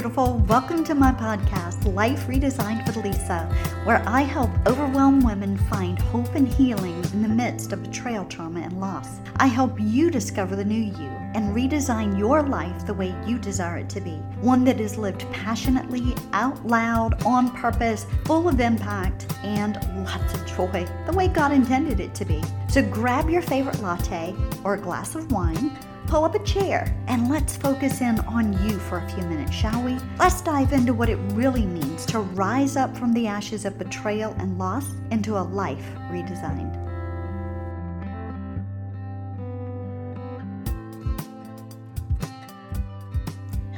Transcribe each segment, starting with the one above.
beautiful. Welcome to my podcast, Life Redesigned with Lisa, where I help overwhelmed women find hope and healing in the midst of betrayal, trauma, and loss. I help you discover the new you and redesign your life the way you desire it to be one that is lived passionately, out loud, on purpose, full of impact, and lots of joy, the way God intended it to be. So grab your favorite latte or a glass of wine pull up a chair and let's focus in on you for a few minutes, shall we? Let's dive into what it really means to rise up from the ashes of betrayal and loss into a life redesigned.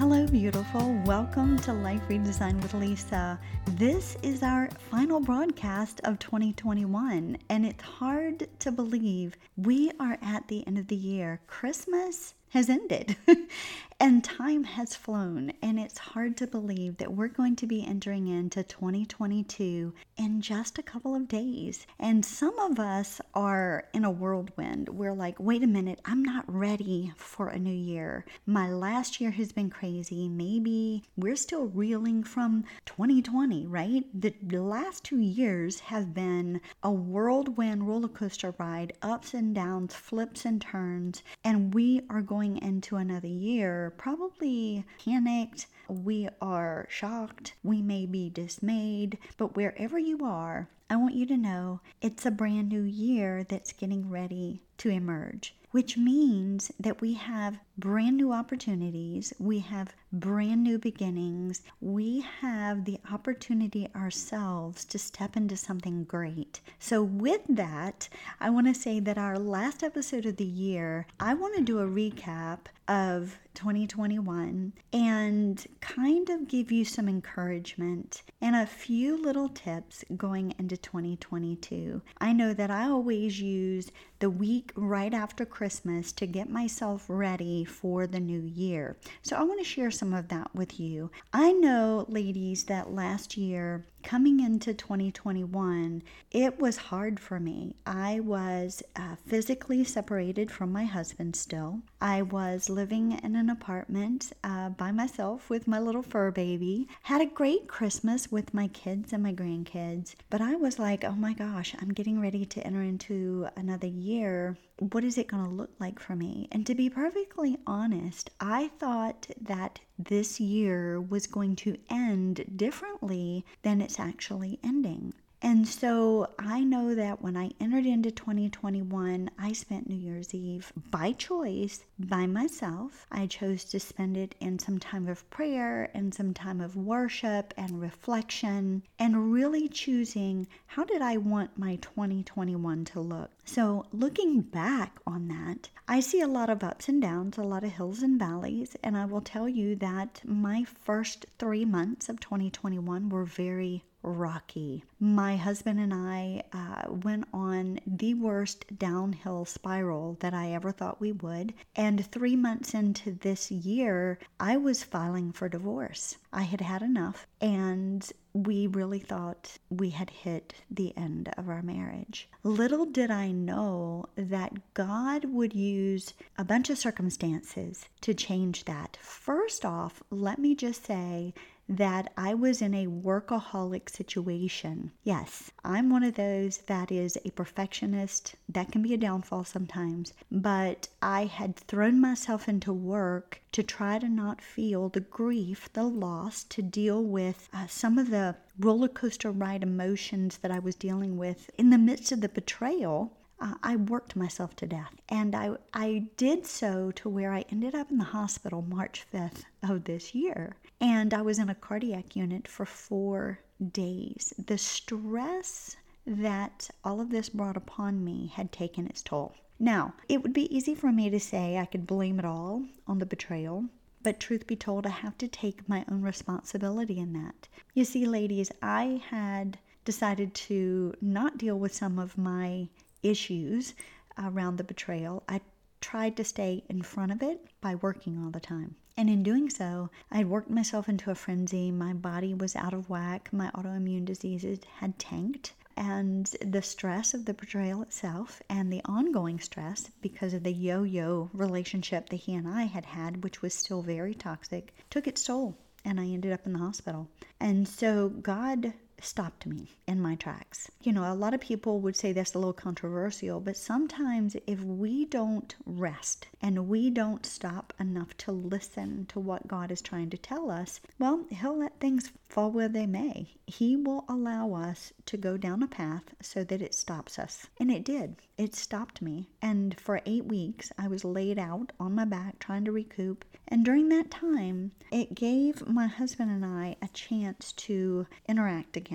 Hello, beautiful. Welcome to Life Redesigned with Lisa. This is our final broadcast of 2021, and it's hard to believe we are at the end of the year. Christmas has ended and time has flown, and it's hard to believe that we're going to be entering into 2022 in just a couple of days. And some of us are in a whirlwind. We're like, wait a minute, I'm not ready for a new year. My last year has been crazy. Maybe we're still reeling from 2020, right? The last two years have been a whirlwind roller coaster ride, ups and downs, flips and turns, and we are going going into another year probably panicked. We are shocked. We may be dismayed. But wherever you are, I want you to know it's a brand new year that's getting ready to emerge, which means that we have brand new opportunities, we have brand new beginnings, we have the opportunity ourselves to step into something great. So, with that, I want to say that our last episode of the year, I want to do a recap of 2021 and kind of give you some encouragement and a few little tips going into 2022. I know that I always use the week right after Christmas to get myself ready for the new year. So I want to share some of that with you. I know, ladies, that last year coming into 2021, it was hard for me. I was uh, physically separated from my husband still. I was living in an apartment uh, by myself with my little fur baby. Had a great Christmas with my kids and my grandkids, but I was like, oh my gosh, I'm getting ready to enter into another year. What is it going to look like for me? And to be perfectly honest, I thought that this year was going to end differently than it's actually ending. And so I know that when I entered into 2021, I spent New Year's Eve by choice by myself. I chose to spend it in some time of prayer and some time of worship and reflection and really choosing how did I want my 2021 to look. So, looking back on that, I see a lot of ups and downs, a lot of hills and valleys, and I will tell you that my first three months of 2021 were very rocky. My husband and I uh, went on the worst downhill spiral that I ever thought we would. And three months into this year, I was filing for divorce. I had had enough, and we really thought we had hit the end of our marriage. Little did I know that God would use a bunch of circumstances to change that. First off, let me just say that I was in a workaholic situation. Yes, I'm one of those that is a perfectionist. That can be a downfall sometimes, but I had thrown myself into work to try to not feel the grief, the loss, to deal with uh, some of the roller coaster ride emotions that I was dealing with in the midst of the betrayal uh, I worked myself to death. And I, I did so to where I ended up in the hospital March 5th of this year. And I was in a cardiac unit for four days. The stress that all of this brought upon me had taken its toll. Now, it would be easy for me to say I could blame it all on the betrayal, but truth be told, I have to take my own responsibility in that. You see, ladies, I had decided to not deal with some of my issues around the betrayal, I tried to stay in front of it by working all the time. And in doing so, I had worked myself into a frenzy. My body was out of whack. My autoimmune diseases had tanked. And the stress of the betrayal itself and the ongoing stress because of the yo yo relationship that he and I had had, which was still very toxic, took its toll. and I ended up in the hospital. And so God stopped me in my tracks. You know, a lot of people would say that's a little controversial, but sometimes if we don't rest and we don't stop enough to listen to what God is trying to tell us, well, He'll let things fall where they may. He will allow us to go down a path so that it stops us. And it did. It stopped me. And for eight weeks, I was laid out on my back trying to recoup. And during that time, it gave my husband and I a chance to interact again.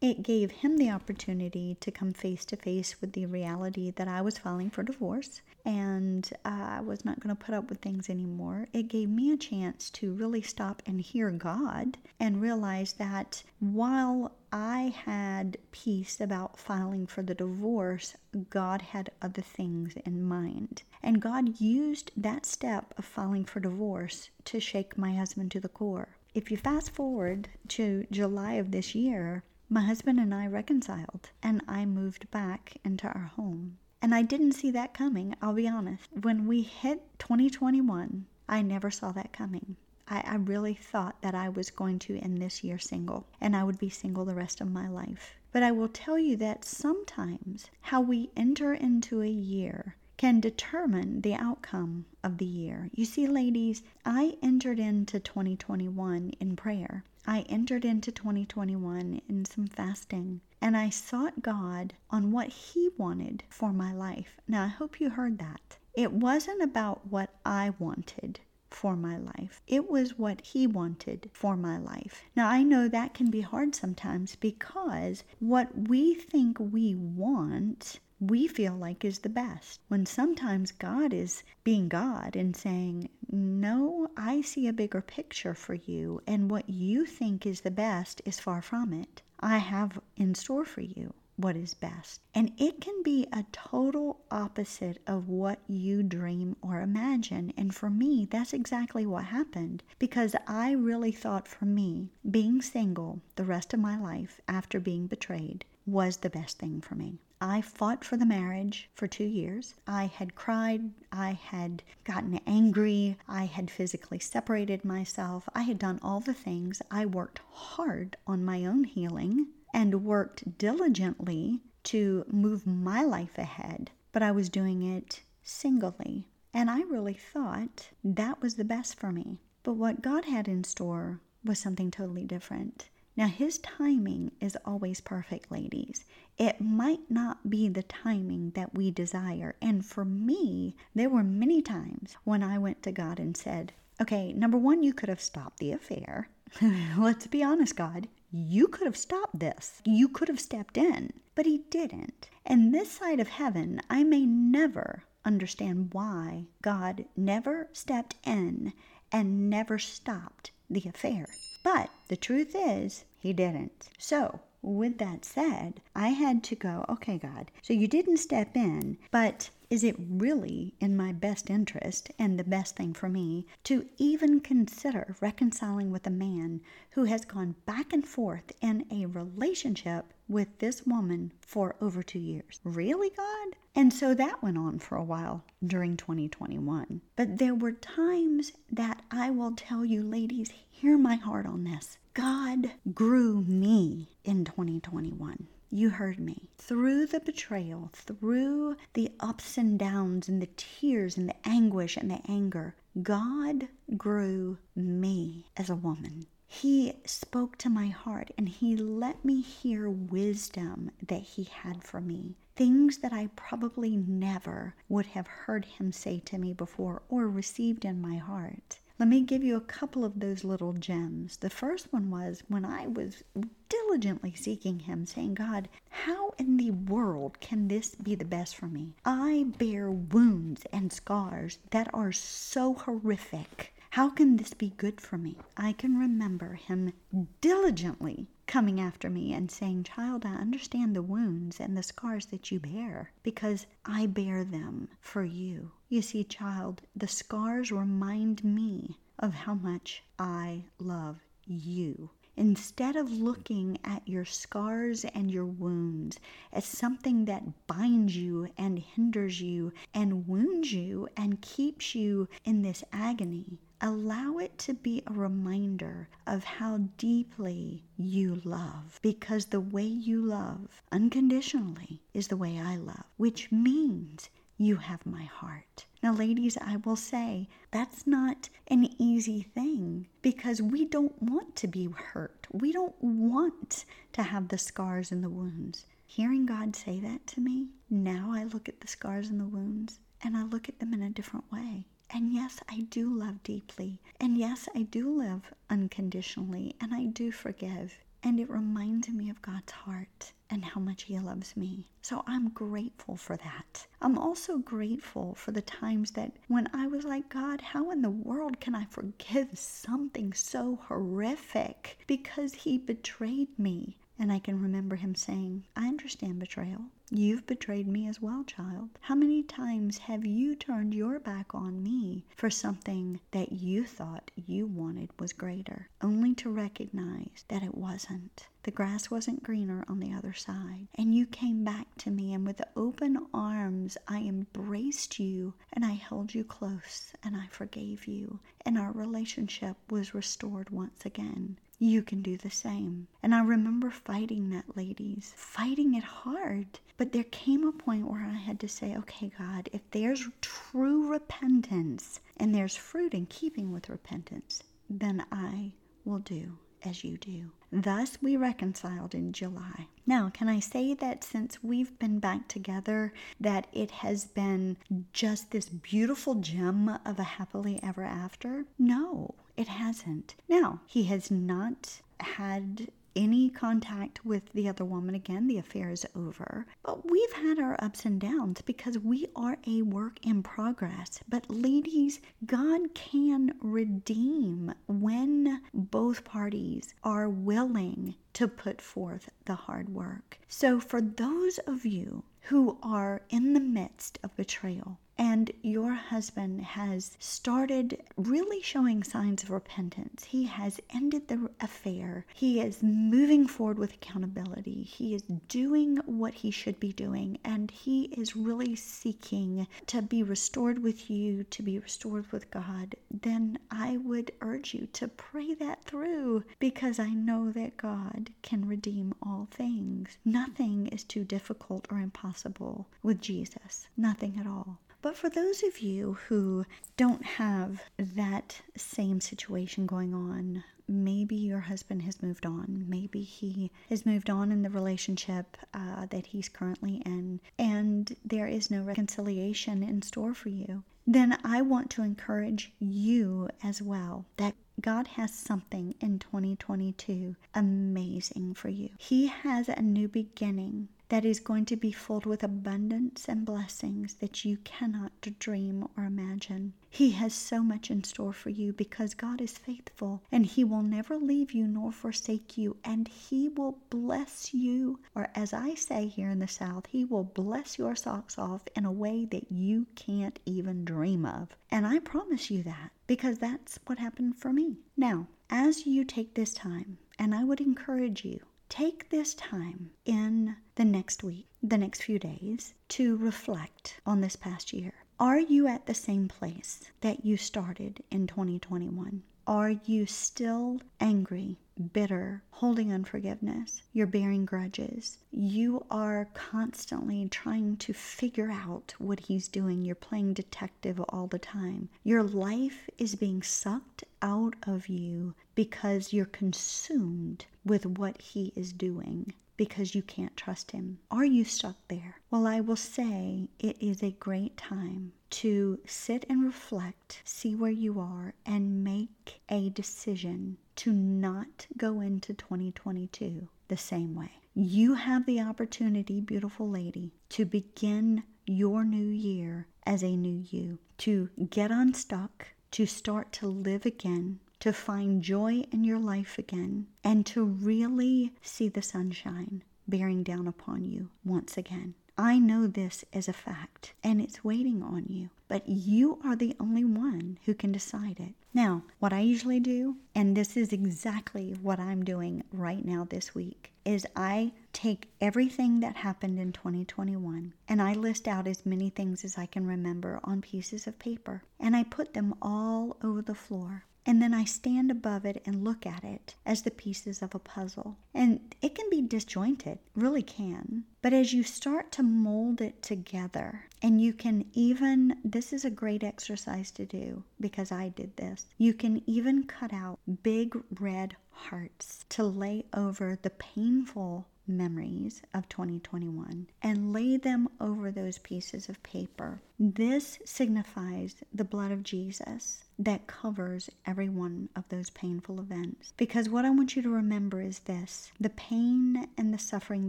It gave him the opportunity to come face to face with the reality that I was filing for divorce and I was not going to put up with things anymore. It gave me a chance to really stop and hear God and realize that while I had peace about filing for the divorce, God had other things in mind. And God used that step of filing for divorce to shake my husband to the core. If you fast forward to July of this year, my husband and I reconciled, and I moved back into our home. And I didn't see that coming, I'll be honest. When we hit 2021, I never saw that coming. I, I, really thought that I was going to end this year single and I would be single the rest of my life. But I will tell you that sometimes how we enter into a year can determine the outcome of the year. You see, ladies, I entered into 2021 in prayer. I entered into 2021 in some fasting and I sought God on what He wanted for my life. Now, I hope you heard that. It wasn't about what I wanted for my life. It was what He wanted for my life. Now, I know that can be hard sometimes because what we think we want we feel like is the best. When sometimes God is being God and saying, No, I see a bigger picture for you, and what you think is the best is far from it. I have in store for you what is best. And it can be a total opposite of what you dream or imagine. And for me, that's exactly what happened because I really thought for me, being single the rest of my life after being betrayed was the best thing for me. I fought for the marriage for two years. I had cried. I had gotten angry. I had physically separated myself. I had done all the things. I worked hard on my own healing and worked diligently to move my life ahead, but I was doing it singly. And I really thought that was the best for me. But what God had in store was something totally different. Now, His timing is always perfect, ladies. It might not be the timing that we desire. And for me, there were many times when I went to God and said, Okay, number one, you could have stopped the affair. Let's be honest, God. You could have stopped this. You could have stepped in, but He didn't. And this side of heaven, I may never understand why God never stepped in and never stopped the affair. But the truth is, he didn't. So, with that said, I had to go, okay, God, so you didn't step in, but is it really in my best interest and the best thing for me to even consider reconciling with a man who has gone back and forth in a relationship with this woman for over two years? Really, God? And so that went on for a while during 2021. But there were times that I will tell you, ladies, hear my heart on this. God grew me in 2021. You heard me. Through the betrayal, through the ups and downs and the tears and the anguish and the anger, God grew me as a woman. He spoke to my heart and He let me hear wisdom that He had for me. Things that I probably never would have heard Him say to me before or received in my heart. Let me give you a couple of those little gems. The first one was when I was diligently seeking Him, saying, God, how in the world can this be the best for me? I bear wounds and scars that are so horrific. How can this be good for me? I can remember Him diligently coming after me and saying, Child, I understand the wounds and the scars that you bear because I bear them for you. You see, child, the scars remind me of how much I love you. Instead of looking at your scars and your wounds as something that binds you and hinders you and wounds you and keeps you in this agony, Allow it to be a reminder of how deeply you love, because the way you love unconditionally is the way I love, which means you have my heart. Now, ladies, I will say that's not an easy thing because we don't want to be hurt. We don't want to have the scars and the wounds. Hearing God say that to me, now I look at the scars and the wounds and I look at them in a different way. And yes, I do love deeply. And yes, I do live unconditionally. And I do forgive. And it reminds me of God's heart and how much He loves me. So I'm grateful for that. I'm also grateful for the times that when I was like, God, how in the world can I forgive something so horrific? Because He betrayed me. And I can remember him saying, I understand betrayal. You've betrayed me as well, child. How many times have you turned your back on me for something that you thought you wanted was greater, only to recognize that it wasn't? The grass wasn't greener on the other side. And you came back to me, and with open arms, I embraced you and I held you close and I forgave you. And our relationship was restored once again you can do the same. And I remember fighting that, ladies, fighting it hard. But there came a point where I had to say, okay, God, if there's true repentance and there's fruit in keeping with repentance, then I will do as you do. Thus, we reconciled in July. Now, can I say that since we've been back together, that it has been just this beautiful gem of a happily ever after? No, it hasn't. Now, he has not had any contact with the other woman again. The affair is over. But we've had our ups and downs because we are a work in progress. But, ladies, God can redeem when both parties are willing to put forth the hard work. So, for those of you who are in the midst of betrayal, and your husband has started really showing signs of repentance. He has ended the affair. He is moving forward with accountability. He is doing what he should be doing, and he is really seeking to be restored with you, to be restored with God. Then I would urge you to pray that through because I know that God can redeem all things. Nothing is too difficult or impossible with Jesus, nothing at all. But for those of you who don't have that same situation going on, maybe your husband has moved on. Maybe he has moved on in the relationship uh, that he's currently in, and there is no reconciliation in store for you. Then I want to encourage you as well that God has something in 2022 amazing for you. He has a new beginning that is going to be filled with abundance and blessings that you cannot dream or imagine. He has so much in store for you because God is faithful and He will never leave you nor forsake you, and He will bless you, or as I say here in the South, He will bless your socks off in a way that you can't even dream of. And I promise you that because that's what happened for me. Now, as you take this time, and I would encourage you take this time in the next week, the next few days, to reflect on this past year. Are you at the same place that you started in 2021? Are you still angry, bitter, holding unforgiveness? You're bearing grudges. You are constantly trying to figure out what he's doing. You're playing detective all the time. Your life is being sucked out of you because you're consumed with what he is doing because you can't trust him. Are you stuck there? Well, I will say it is a great time to sit and reflect, see where you are, and make a decision to not go into 2022 the same way. You have the opportunity, beautiful lady, to begin your new year as a new you, to get unstuck, to start to live again, to find joy in your life again, and to really see the sunshine bearing down upon you once again. I know this as a fact, and it's waiting on you. But you are the only one who can decide it. Now, what I usually do, and this is exactly what I'm doing right now this week, is I take everything that happened in 2021 and I list out as many things as I can remember on pieces of paper and I put them all over the floor. And then I stand above it and look at it as the pieces of a puzzle. And it can be disjointed, really can. But as you start to mold it together, and you can even, this is a great exercise to do because I did this. You can even cut out big red hearts to lay over the painful memories of 2021 and lay them over those pieces of paper. This signifies the blood of Jesus that covers every one of those painful events. Because what I want you to remember is this the pain and the suffering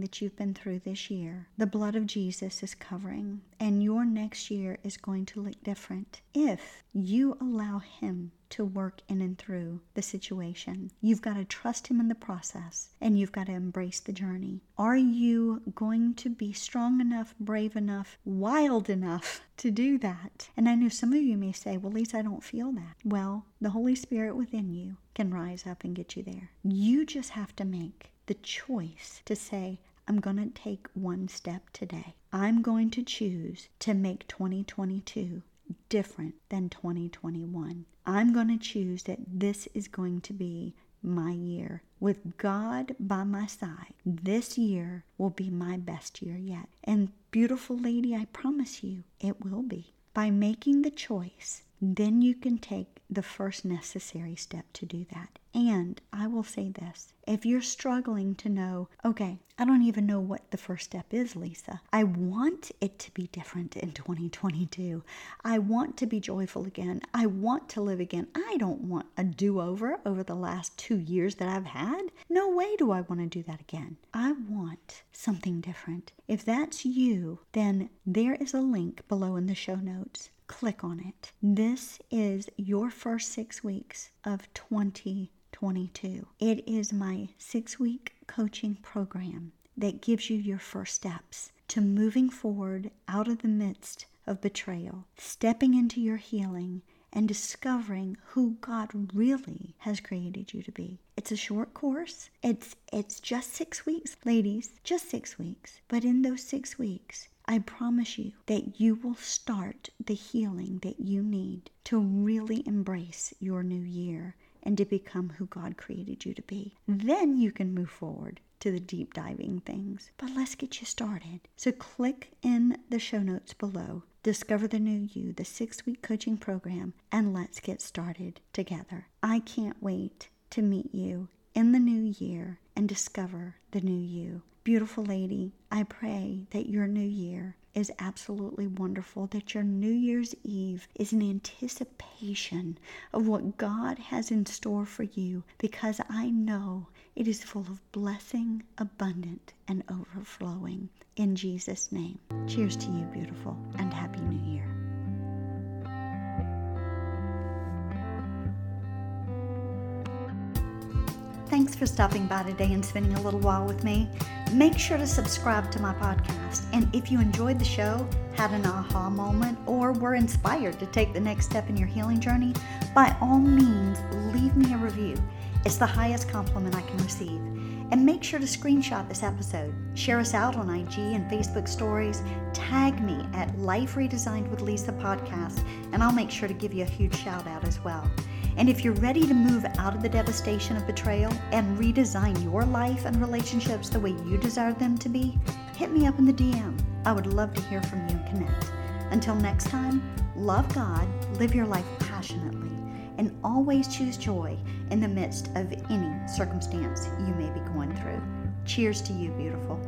that you've been through this year, the blood of Jesus is covering, and your next year is going to look different if you allow Him to work in and through the situation. You've got to trust Him in the process and you've got to embrace the journey. Are you going to be strong enough, brave enough, wild enough to do that? And I know some of you may say, well, Lisa, I don't feel that. Well, the Holy Spirit within you can rise up and get you there. You just have to make the choice to say, I'm going to take one step today. I'm going to choose to make 2022 different than 2021. I'm going to choose that this is going to be my year. With God by my side, this year will be my best year yet. And, beautiful lady, I promise you, it will be. By making the choice, then you can take the first necessary step to do that. And I will say this if you're struggling to know, okay, I don't even know what the first step is, Lisa. I want it to be different in 2022. I want to be joyful again. I want to live again. I don't want a do over over the last two years that I've had. No way do I want to do that again. I want something different. If that's you, then there is a link below in the show notes click on it. This is your first six weeks of 2022. It is my six week coaching program that gives you your first steps to moving forward out of the midst of betrayal, stepping into your healing, and discovering who God really has created you to be. It's a short course. It's it's just 6 weeks, ladies, just 6 weeks. But in those 6 weeks, I promise you that you will start the healing that you need to really embrace your new year and to become who God created you to be. Then you can move forward to the deep diving things. But let's get you started. So click in the show notes below, discover the new you, the six week coaching program, and let's get started together. I can't wait to meet you in the new year and discover the new you. Beautiful lady, I pray that your new year is absolutely wonderful, that your New Year's Eve is an anticipation of what God has in store for you, because I know it is full of blessing, abundant, and overflowing. In Jesus' name. Cheers to you, beautiful, and Happy New Year. Thanks for stopping by today and spending a little while with me. Make sure to subscribe to my podcast. And if you enjoyed the show, had an aha moment, or were inspired to take the next step in your healing journey, by all means, leave me a review. It's the highest compliment I can receive. And make sure to screenshot this episode, share us out on IG and Facebook stories, tag me at Life Redesigned with Lisa podcast, and I'll make sure to give you a huge shout out as well. And if you're ready to move out of the devastation of betrayal and redesign your life and relationships the way you desire them to be, hit me up in the DM. I would love to hear from you and connect. Until next time, love God, live your life passionately, and always choose joy in the midst of any circumstance you may be going through. Cheers to you, beautiful.